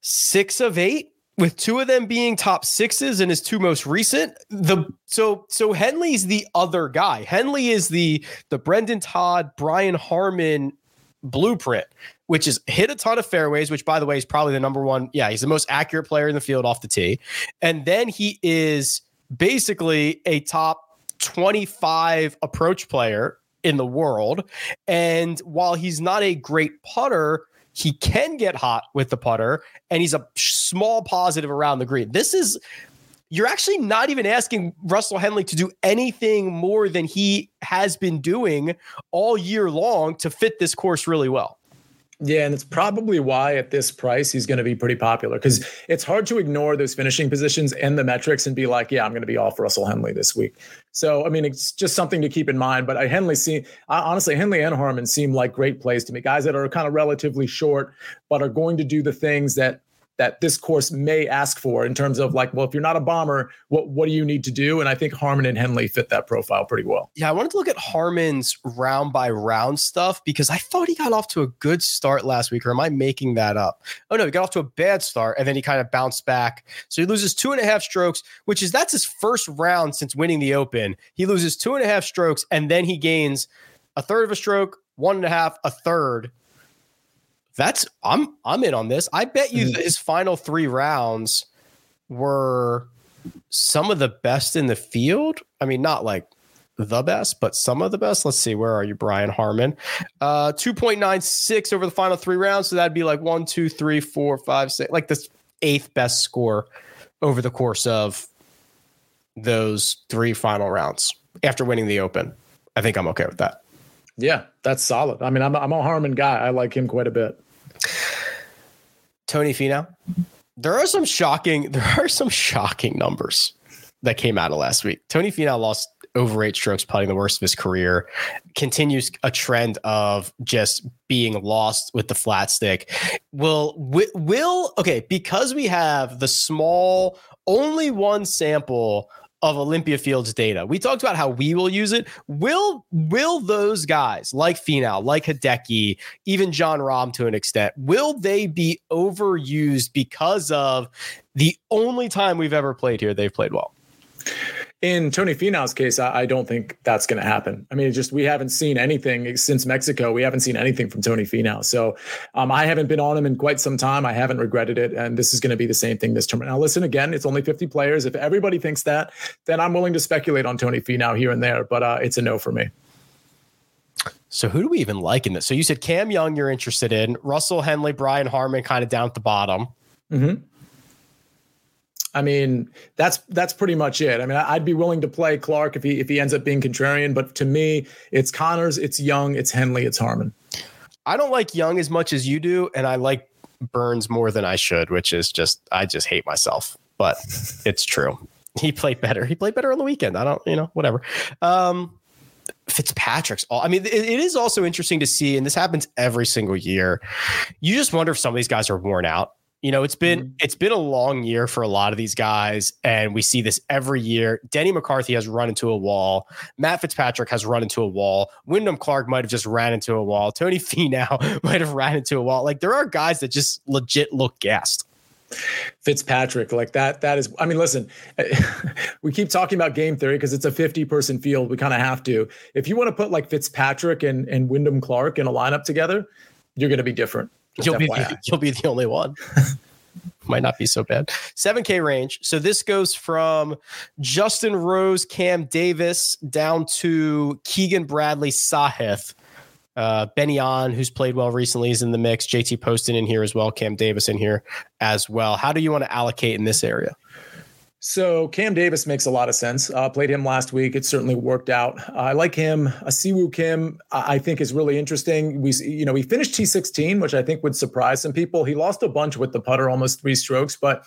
[SPEAKER 4] six of eight with two of them being top sixes in his two most recent. The so so henley's the other guy. Henley is the the brendon todd brian harman blueprint which is hit a ton of fairways which by the way is probably the number one. Yeah he's the most accurate player in the field off the tee. And then he is basically a top 25 approach player in the world and while he's not a great putter he can get hot with the putter, and he's a small positive around the green. This is you're actually not even asking Russell Henley to do anything more than he has been doing all year long to fit this course really well.
[SPEAKER 5] Yeah, and it's probably why at this price he's going to be pretty popular because it's hard to ignore those finishing positions and the metrics and be like, yeah, I'm going to be off Russell Henley this week. So, I mean, it's just something to keep in mind. But I Henley see honestly, Henley and Harman seem like great plays to me. Guys that are kind of relatively short, but are going to do the things that that this course may ask for in terms of like, well, if you're not a bomber, what what do you need to do? And I think Harman and Henley fit that profile pretty well.
[SPEAKER 4] Yeah, I wanted to look at Harman's round by round stuff because I thought he got off to a good start last week, or am I making that up? Oh no, he got off to a bad start and then he kind of bounced back. So he loses two and a half strokes, which is that's his first round since winning the Open. He loses two and a half strokes and then he gains a third of a stroke, one and a half, a third that's I'm I'm in on this. I bet you mm-hmm. his final three rounds were some of the best in the field. I mean, not like the best, but some of the best. Let's see, where are you, Brian Harman? Uh, 2.96 over the final three rounds. So that'd be like one, two, three, four, five, six, like the eighth best score over the course of those three final rounds after winning the Open. I think I'm okay with that.
[SPEAKER 5] Yeah, that's solid. I mean, I'm, I'm a Harman guy. I like him quite a bit.
[SPEAKER 4] Tony Finau. There are some shocking. *laughs* There are some shocking numbers that came out of last week. Tony Finau lost over eight strokes putting the worst of his career. Continues a trend of just being lost with the flat stick. Will will okay because we have the small only one sample of Olympia Fields data. We talked about how we will use it. Will will those guys like Finau, like Hideki, even Jon Rahm to an extent, will they be overused because of the only time we've ever played here they've played well?
[SPEAKER 5] In Tony Finau's case, I, I don't think that's going to happen. I mean, just we haven't seen anything since Mexico. We haven't seen anything from Tony Finau. So um, I haven't been on him in quite some time. I haven't regretted it. And this is going to be the same thing this tournament. Now, listen again, it's only 50 players. If everybody thinks that, then I'm willing to speculate on Tony Finau here and there, but uh, it's a no for me.
[SPEAKER 4] So who do we even like in this? So you said Cam Young, you're interested in Russell Henley, Brian Harman, kind of down at the bottom.
[SPEAKER 5] Mm-hmm. I mean, that's that's pretty much it. I mean, I'd be willing to play Clark if he if he ends up being contrarian, but to me, it's Conners, it's Young, it's Henley, it's Harman.
[SPEAKER 4] I don't like Young as much as you do, and I like Burns more than I should, which is just I just hate myself, but it's true. He played better. He played better on the weekend. I don't, you know, whatever. Um, Fitzpatrick's all. I mean, it, it is also interesting to see, and this happens every single year. You just wonder if some of these guys are worn out you know, it's been mm-hmm. it's been a long year for a lot of these guys, and we see this every year. Denny McCarthy has run into a wall. Matt Fitzpatrick has run into a wall. Wyndham Clark might have just ran into a wall. Tony *laughs* Finau *laughs* might have ran into a wall. Like there are guys that just legit look gassed.
[SPEAKER 5] Fitzpatrick, like that, that is, I mean, listen, *laughs* we keep talking about game theory because it's a 50 person field. We kind of have to. If you want to put like Fitzpatrick and, and Wyndham Clark in a lineup together, you're going to be different.
[SPEAKER 4] You'll be, the, *laughs* you'll be the only one. *laughs* Might not be so bad. 7K range. So this goes from Justin Rose, Cam Davis down to Keegan Bradley Sahith. Uh, Benny On, who's played well recently, is in the mix. JT Poston in here as well. Cam Davis in here as well. How do you want to allocate in this area?
[SPEAKER 5] So Cam Davis makes a lot of sense. Uh, played him last week. It certainly worked out. Uh, I like him. A Si Woo Kim, I think, is really interesting. We, you know, he finished T16, which I think would surprise some people. He lost a bunch with the putter, almost three strokes, but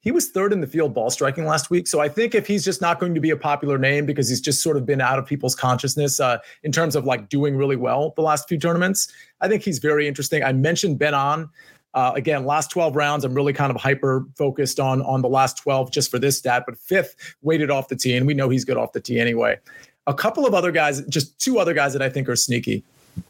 [SPEAKER 5] he was third in the field ball striking last week. So I think if he's just not going to be a popular name because he's just sort of been out of people's consciousness uh, in terms of like doing really well the last few tournaments, I think he's very interesting. I mentioned Ben An. Uh, again, last 12 rounds, I'm really kind of hyper focused on on the last 12 just for this stat, but fifth weighted off the tee, and we know he's good off the tee anyway. A couple of other guys, just two other guys that I think are sneaky.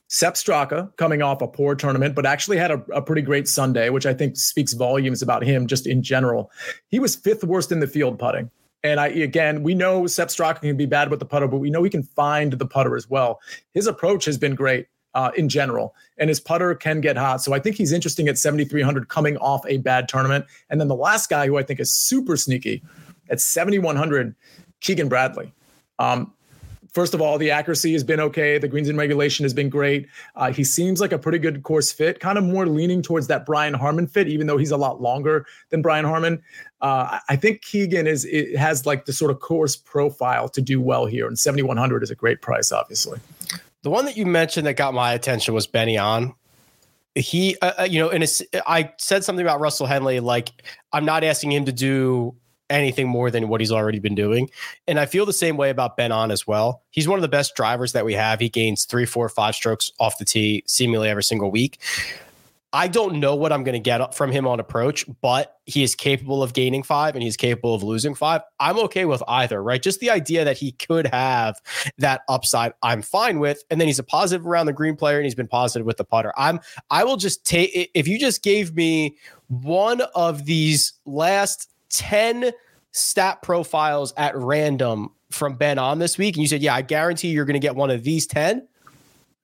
[SPEAKER 5] Sepp Straka coming off a poor tournament, but actually had a, a, pretty great Sunday, which I think speaks volumes about him just in general. He was fifth worst in the field putting. And I again, we know Sepp Straka can be bad with the putter, but we know he can find the putter as well. His approach has been great uh, in general, and his putter can get hot. So I think he's interesting at 7,300 coming off a bad tournament. And then the last guy who I think is super sneaky at 7,100, Keegan Bradley. Um, first of all, the accuracy has been okay. The greens in regulation has been great. Uh, he seems like a pretty good course fit, kind of more leaning towards that Brian Harman fit, even though he's a lot longer than Brian Harman. Uh, I think Keegan is has like the sort of course profile to do well here, and 7,100 is a great price, obviously.
[SPEAKER 4] The one that you mentioned that got my attention was Benny On. He, uh, uh you know, in a, I said something about Russell Henley, like I'm not asking him to do anything more than what he's already been doing. And I feel the same way about Ben An as well. He's one of the best drivers that we have. He gains three, four, five strokes off the tee seemingly every single week. I don't know what I'm going to get from him on approach, but he is capable of gaining five and he's capable of losing five. I'm okay with either, right? Just the idea that he could have that upside, I'm fine with. And then he's a positive around the green player and he's been positive with the putter. I'm, I will just take, if you just gave me one of these last 10 stat profiles at random from Ben An this week, and you said, yeah, I guarantee you're going to get one of these 10,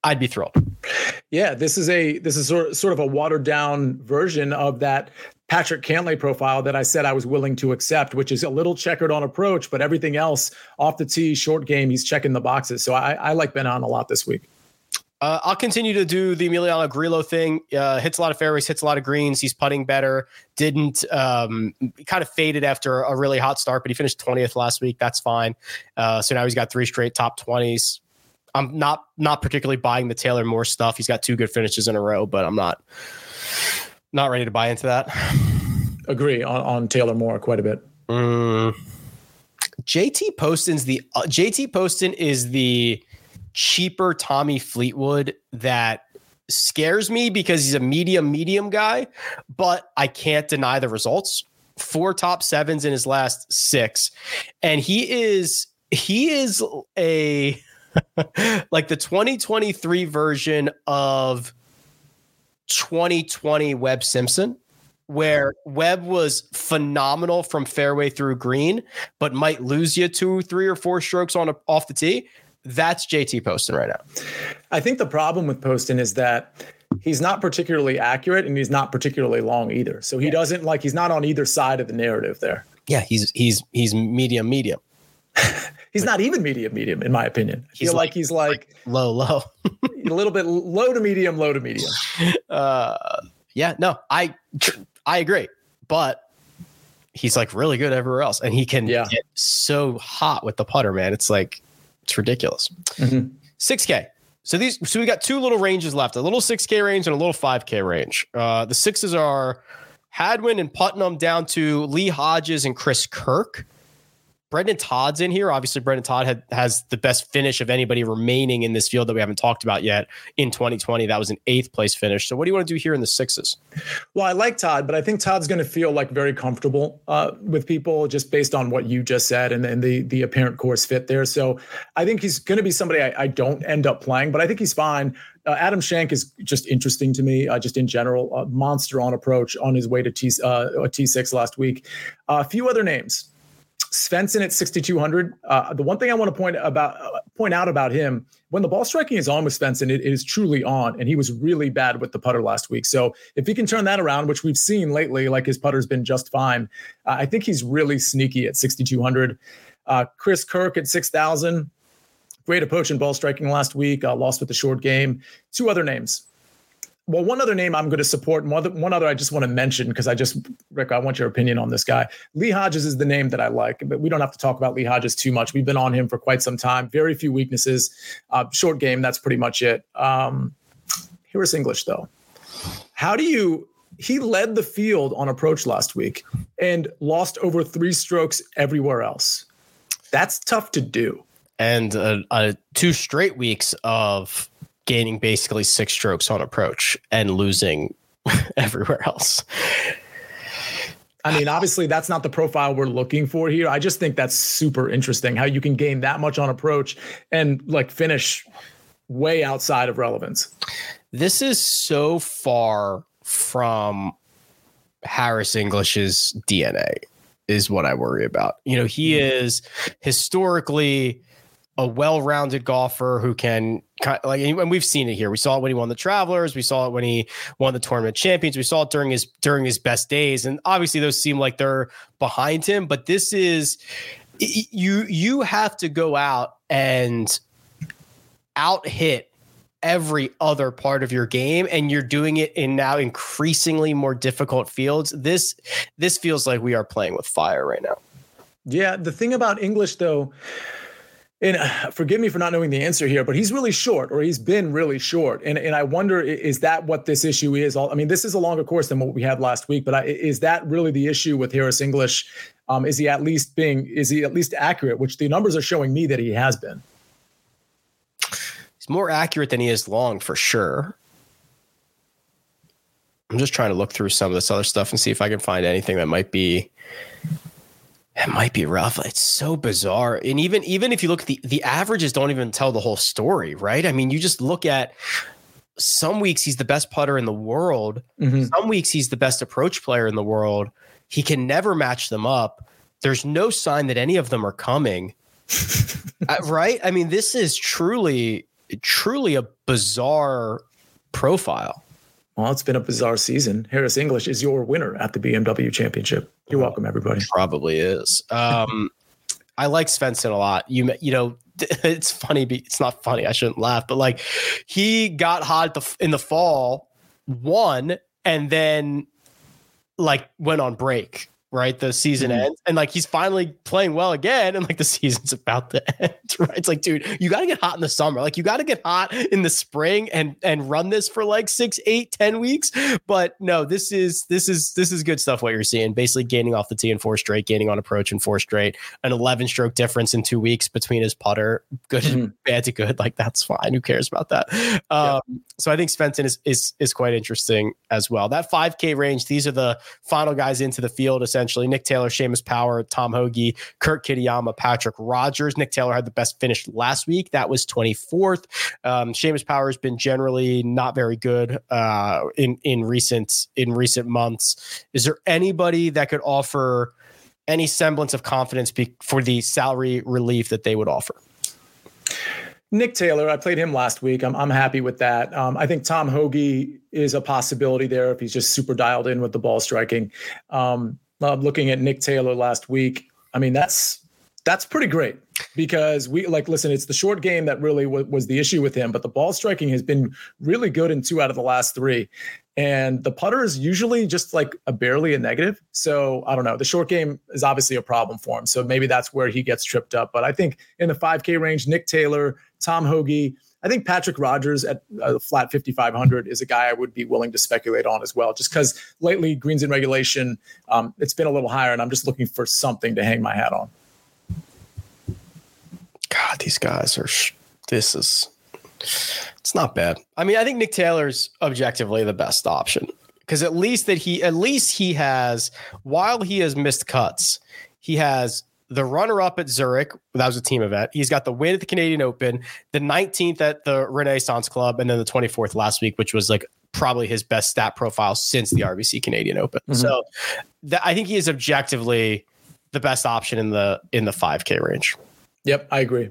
[SPEAKER 4] I'd be thrilled.
[SPEAKER 5] Yeah, this is a this is sort sort of a watered down version of that Patrick Cantlay profile that I said I was willing to accept, which is a little checkered on approach, but everything else off the tee, short game, he's checking the boxes. So I, I like Ben An a lot this week.
[SPEAKER 4] Uh, I'll continue to do the Emiliano Grillo thing. Uh, hits a lot of fairways, hits a lot of greens. He's putting better. Didn't um, kind of faded after a really hot start, but he finished 20th last week. That's fine. Uh, so now he's got three straight top 20s. I'm not not particularly buying the Taylor Moore stuff. He's got two good finishes in a row, but I'm not not ready to buy into that.
[SPEAKER 5] Agree on, on Taylor Moore quite a bit.
[SPEAKER 4] Mm. JT Poston's the uh, JT Poston is the cheaper Tommy Fleetwood that scares me because he's a medium medium guy, but I can't deny the results. four top sevens in his last six, and he is he is a *laughs* like the 2023 version of 2020 Webb Simpson, where Webb was phenomenal from fairway through green, but might lose you two, three, or four strokes on a, off the tee. That's JT Poston right now.
[SPEAKER 5] I think the problem with Poston is that he's not particularly accurate and he's not particularly long either. So he yeah. doesn't like he's not on either side of the narrative there.
[SPEAKER 4] Yeah, he's he's he's medium medium. *laughs*
[SPEAKER 5] he's not even medium medium in my opinion. I feel like, like, he's like, like
[SPEAKER 4] low low. *laughs*
[SPEAKER 5] a little bit low to medium, low to medium. *laughs*
[SPEAKER 4] Uh yeah, no, I I agree. But he's like really good everywhere else and he can yeah. get so hot with the putter, man. It's like it's ridiculous. Mm-hmm. 6K. So these, so we got two little ranges left: a little 6K range and a little 5K range. Uh, the sixes are Hadwin and Putnam down to Lee Hodges and Chris Kirk. Brendon Todd's in here. Obviously, Brendon Todd had, has the best finish of anybody remaining in this field that we haven't talked about yet in 2020. That was an eighth place finish. So, what do you want to do here in the sixes?
[SPEAKER 5] Well, I like Todd, but I think Todd's going to feel like very comfortable uh, with people just based on what you just said and, and the the apparent course fit there. So, I think he's going to be somebody I, I, don't end up playing, but I think he's fine. Uh, Adam Schenk is just interesting to me, uh, just in general. A monster on approach on his way to T uh, T6 last week. a few other names. Svensson at 6,200. Uh, the one thing I want to point about uh, point out about him when the ball striking is on with Svensson, it, it is truly on, and he was really bad with the putter last week. So if he can turn that around, which we've seen lately, like his putter's been just fine, uh, I think he's really sneaky at 6,200. Uh, Chris Kirk at 6,000. Great approach and ball striking last week. Uh, lost with the short game. Two other names well, one other name I'm going to support, and one other, one other I just want to mention because I just, Rick, I want your opinion on this guy. Lee Hodges is the name that I like, but we don't have to talk about Lee Hodges too much. We've been on him for quite some time. Very few weaknesses. Uh, short game, that's pretty much it. Um, Harris English, though. How do you? He led the field on approach last week and lost over three strokes everywhere else. That's tough to do.
[SPEAKER 4] And uh, uh, two straight weeks of gaining basically six strokes on approach and losing *laughs* everywhere else.
[SPEAKER 5] I mean, obviously, that's not the profile we're looking for here. I just think that's super interesting how you can gain that much on approach and like finish way outside of relevance.
[SPEAKER 4] This is so far from Harris English's DNA, is what I worry about. You know, he mm-hmm. is historically a well-rounded golfer who can like and we've seen it here. We saw it when he won the Travelers, we saw it when he won the tournament champions, we saw it during his during his best days and obviously those seem like they're behind him, but this is you you have to go out and out hit every other part of your game and you're doing it in now increasingly more difficult fields. This this feels like we are playing with fire right now.
[SPEAKER 5] Yeah, the thing about English though and uh, forgive me for not knowing the answer here, but he's really short, or he's been really short. And and I wonder, is that what this issue is? I mean, this is a longer course than what we had last week, but I, is that really the issue with Harris English? Um, is he at least being? Is he at least accurate? Which the numbers are showing me that he has been.
[SPEAKER 4] He's more accurate than he is long, for sure. I'm just trying to look through some of this other stuff and see if I can find anything that might be it might be rough. It's so bizarre. And even even if you look at the the averages don't even tell the whole story, right? I mean, you just look at some weeks he's the best putter in the world. Mm-hmm. Some weeks he's the best approach player in the world. He can never match them up. There's no sign that any of them are coming. *laughs* uh, right? I mean, this is truly truly a bizarre profile.
[SPEAKER 5] Well, it's been a bizarre season. Harris English is your winner at the BMW Championship. You're welcome, everybody.
[SPEAKER 4] Probably is. Um, I like Svensson a lot. You you know, *laughs* it's funny. It's not funny. I shouldn't laugh, but like he got hot the, in the fall, won, and then like went on break right? The season mm-hmm. ends and like he's finally playing well again and like the *laughs* season's about to end, right? It's like, dude, you got to get hot in the summer. Like you got to get hot in the spring and and run this for like six, eight, ten weeks. But no, this is this is this is good stuff. What you're seeing, basically gaining off the tee in four straight, gaining on approach in four straight, an 11 stroke difference in two weeks between his putter, good mm-hmm. bad to good. Like that's fine. Who cares about that? Um, yeah. So I think Svensson is is is quite interesting as well. That 5K range. These are the final guys into the field. Essentially essentially. Nick Taylor, Seamus Power, Tom Hoge, Kurt Kitayama, Patrick Rodgers. Nick Taylor had the best finish last week. That was 24th. Um, Seamus Power has been generally not very good uh, in in recent in recent months. Is there anybody that could offer any semblance of confidence be- for the salary relief that they would offer?
[SPEAKER 5] Nick Taylor, I played him last week. I'm, I'm happy with that. Um, I think Tom Hoge is a possibility there if he's just super dialed in with the ball striking. Um, Uh, I'm looking at Nick Taylor last week. I mean, that's that's pretty great because we like listen. It's the short game that really w- was the issue with him, but the ball striking has been really good in two out of the last three. And the putter is usually just like a barely a negative. So I don't know. The short game is obviously a problem for him. So maybe that's where he gets tripped up. But I think in the 5K range, Nick Taylor, Tom Hoge, I think Patrick Rodgers at a flat 5,500 is a guy I would be willing to speculate on as well, just because lately greens in regulation, um, it's been a little higher, and I'm just looking for something to hang my hat on.
[SPEAKER 4] God, these guys are. This is. It's not bad. I mean, I think Nick Taylor's objectively the best option because at least that he, at least he has, while he has missed cuts, he has the runner up at Zurich. That was a team event. He's got the win at the Canadian Open, the 19th at the Renaissance Club, and then the 24th last week, which was like probably his best stat profile since the RBC Canadian Open. Mm-hmm. So th- I think he is objectively the best option in the in the 5K range.
[SPEAKER 5] Yep, I agree.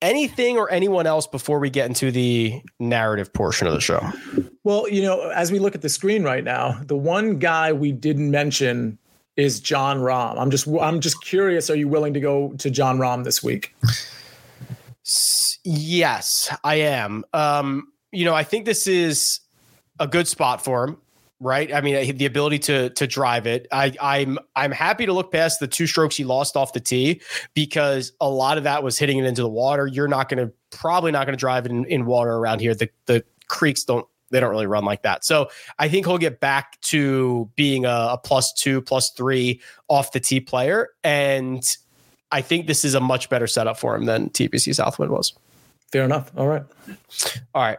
[SPEAKER 4] Anything or anyone else before we get into the narrative portion of the show?
[SPEAKER 5] Well, you know, as we look at the screen right now, the one guy we didn't mention is Jon Rahm. I'm just I'm just curious. Are you willing to go to Jon Rahm this week?
[SPEAKER 4] Yes, I am. Um, you know, I think this is a good spot for him right? I mean, the ability to to drive it. I, I'm I'm happy to look past the two strokes he lost off the tee because a lot of that was hitting it into the water. You're not going to probably not going to drive it in, in water around here. The the creeks don't they don't really run like that. So I think he'll get back to being a, a plus two, plus three off the tee player, and I think this is a much better setup for him than TPC Southwind was.
[SPEAKER 5] Fair enough. All right.
[SPEAKER 4] All right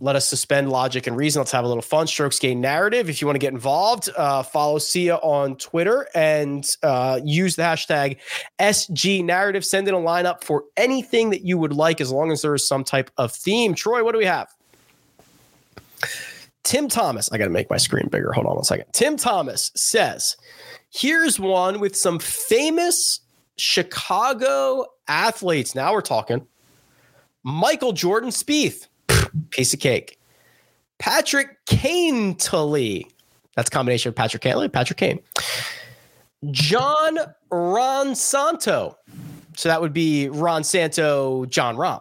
[SPEAKER 4] let us suspend logic and reason. Let's have a little fun. Strokes gain narrative. If you want to get involved, uh, follow Sia on Twitter and uh, use the hashtag SG narrative. Send in a lineup for anything that you would like, as long as there is some type of theme. Troy, what do we have? Tim Thomas. I got to make my screen bigger. Hold on one second. Tim Thomas says, "Here's one with some famous Chicago athletes. Now we're talking." Michael Jordan Spieth piece of cake. Patrick Cantlay. That's a combination of Patrick Cantlay and Patrick Kane. John Ron Santo. So that would be Ron Santo, Jon Rahm.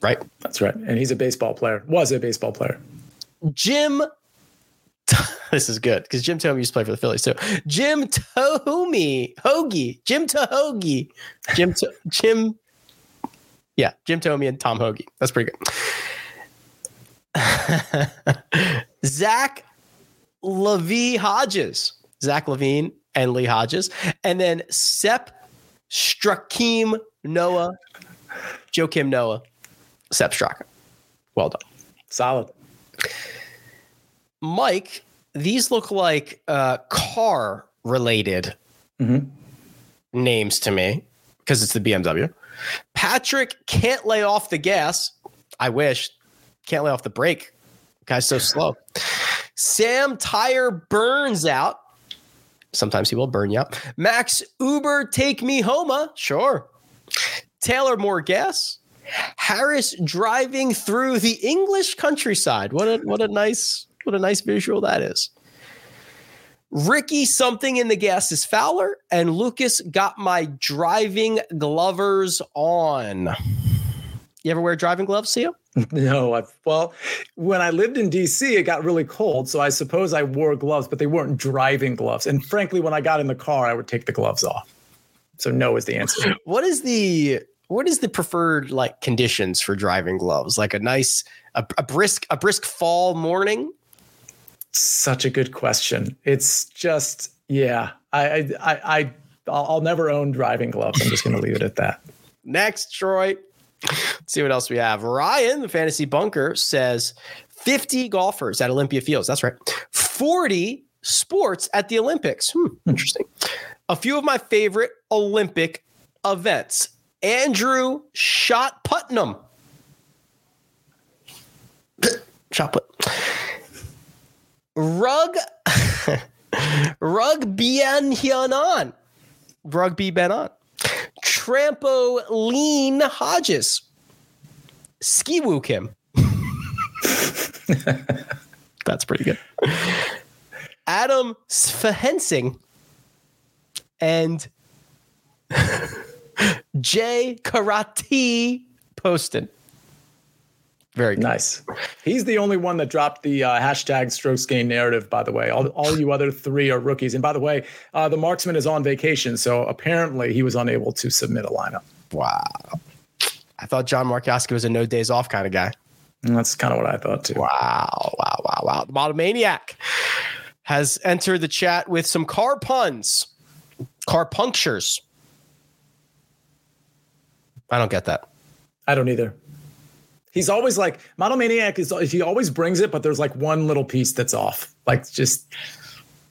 [SPEAKER 4] Right?
[SPEAKER 5] That's right. And he's a baseball player. Was a baseball player.
[SPEAKER 4] Jim *laughs* this is good because Jim Thome used to play for the Phillies too. Jim Thome, Hoagie, Jim Tahogie, Jim to, *laughs* Jim, yeah, Jim Thome and Tom Hoge. That's pretty good. *laughs* Zach Levy Hodges, Zach Levine and Lee Hodges, and then Sep Strakim Noah, Joakim Noah, Sep Straka. Well done.
[SPEAKER 5] Solid.
[SPEAKER 4] Mike, these look like uh, car related mm-hmm. names to me because it's the BMW. Patrick can't lay off the gas. I wish can't lay off the brake. Guy's so slow. Sam Tire burns out. Sometimes he will burn you out. Max Uber take me home. Sure. Taylor more gas. Harris driving through the English countryside. What a what a nice what a nice visual that is. Ricky something in the gas is Fowler and Lucas got my driving glovers on. You ever wear driving gloves, Sia? *laughs*
[SPEAKER 5] No, I, well, when I lived in DC, it got really cold, so I suppose I wore gloves, but they weren't driving gloves. And frankly, when I got in the car, I would take the gloves off. So no is the answer. *laughs*
[SPEAKER 4] what is the what is the preferred like conditions for driving gloves? Like a nice a, a brisk a brisk fall morning?
[SPEAKER 5] Such a good question. It's just yeah. I I I, I'll never own driving gloves. I'm just going to leave it at that.
[SPEAKER 4] Next, Troy. Let's see what else we have. Ryan, the fantasy bunker, says 50 golfers at Olympia Fields. That's right. 40 sports at the Olympics. Hmm, interesting. A few of my favorite Olympic events. Andrew Shot Putnam. Shot put. Rug *laughs* Rugby Hyanon. Rugby Benon. Trampoline Hodges. Ski Woo Kim. *laughs* That's pretty good. Adam Svehensing and *laughs* Jay Karate Poston. Very good.
[SPEAKER 5] nice. He's the only one that dropped the uh, hashtag strokes gain narrative, by the way. All, all you other three are rookies. And by the way, uh, the marksman is on vacation. So apparently he was unable to submit a lineup.
[SPEAKER 4] Wow. I thought John Markowski was a no days off kind of guy.
[SPEAKER 5] And that's kind of what I thought too.
[SPEAKER 4] Wow, wow, wow, wow. The Model Maniac has entered the chat with some car puns, car punctures. I don't get that.
[SPEAKER 5] I don't either. He's always like Model Maniac is he always brings it, but there's like one little piece that's off. Like just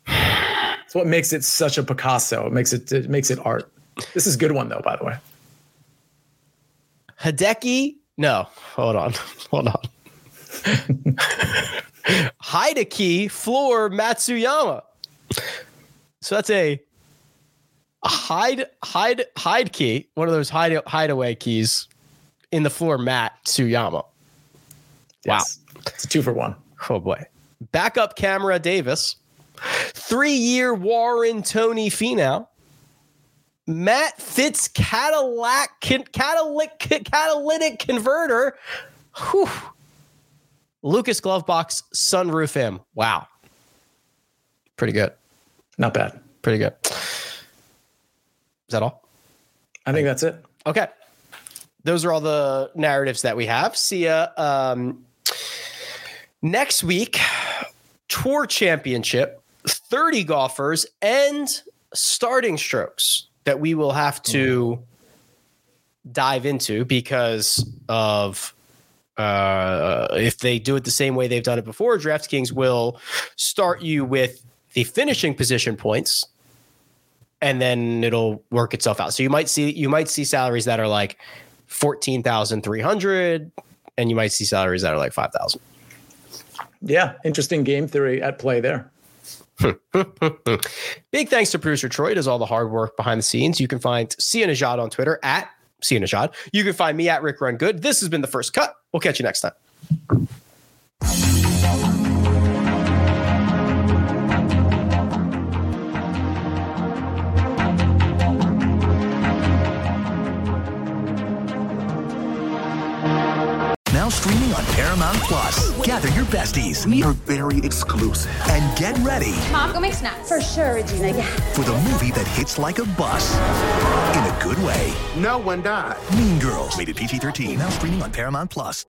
[SPEAKER 5] it's what makes it such a Picasso. It makes it it makes it art. This is a good one though, by the way.
[SPEAKER 4] Hideki, no, hold on, *laughs* hold on. *laughs* Hideki floor Matsuyama. So that's a, a hide hide hide key, one of those hide hideaway keys in the floor Matt Suyama.
[SPEAKER 5] Yes. Wow. It's a two for one.
[SPEAKER 4] Oh boy. Backup camera Davis. Three year Warren Tony Finau. Matt Fitz Cadillac catalytic, catalytic converter. Whew. Lucas Glovebox sunroof M. Wow. Pretty good.
[SPEAKER 5] Not bad.
[SPEAKER 4] Pretty good. Is that all?
[SPEAKER 5] I think that's it.
[SPEAKER 4] Okay. Those are all the narratives that we have. See ya um, next week. Tour championship, 30 golfers, and starting strokes that we will have to dive into because of uh, if they do it the same way they've done it before, DraftKings will start you with the finishing position points, and then it'll work itself out. So you might see you might see salaries that are like fourteen thousand three hundred, and you might see salaries that are like five thousand.
[SPEAKER 5] Yeah, interesting game theory at play there. *laughs*
[SPEAKER 4] Big thanks to producer Troy. Does all the hard work behind the scenes. You can find Sia Nejad on Twitter at Sia Nejad. You can find me at Rick Run Good. This has been the first cut. We'll catch you next time.
[SPEAKER 11] Streaming on Paramount Plus. Gather your besties.
[SPEAKER 12] We are very exclusive.
[SPEAKER 11] And get ready.
[SPEAKER 13] Mom, go make snacks. For sure, Regina, yeah.
[SPEAKER 11] For the movie that hits like a bus. In a good way.
[SPEAKER 12] No one died.
[SPEAKER 11] Mean Girls. Rated PG 13. Now streaming on Paramount Plus.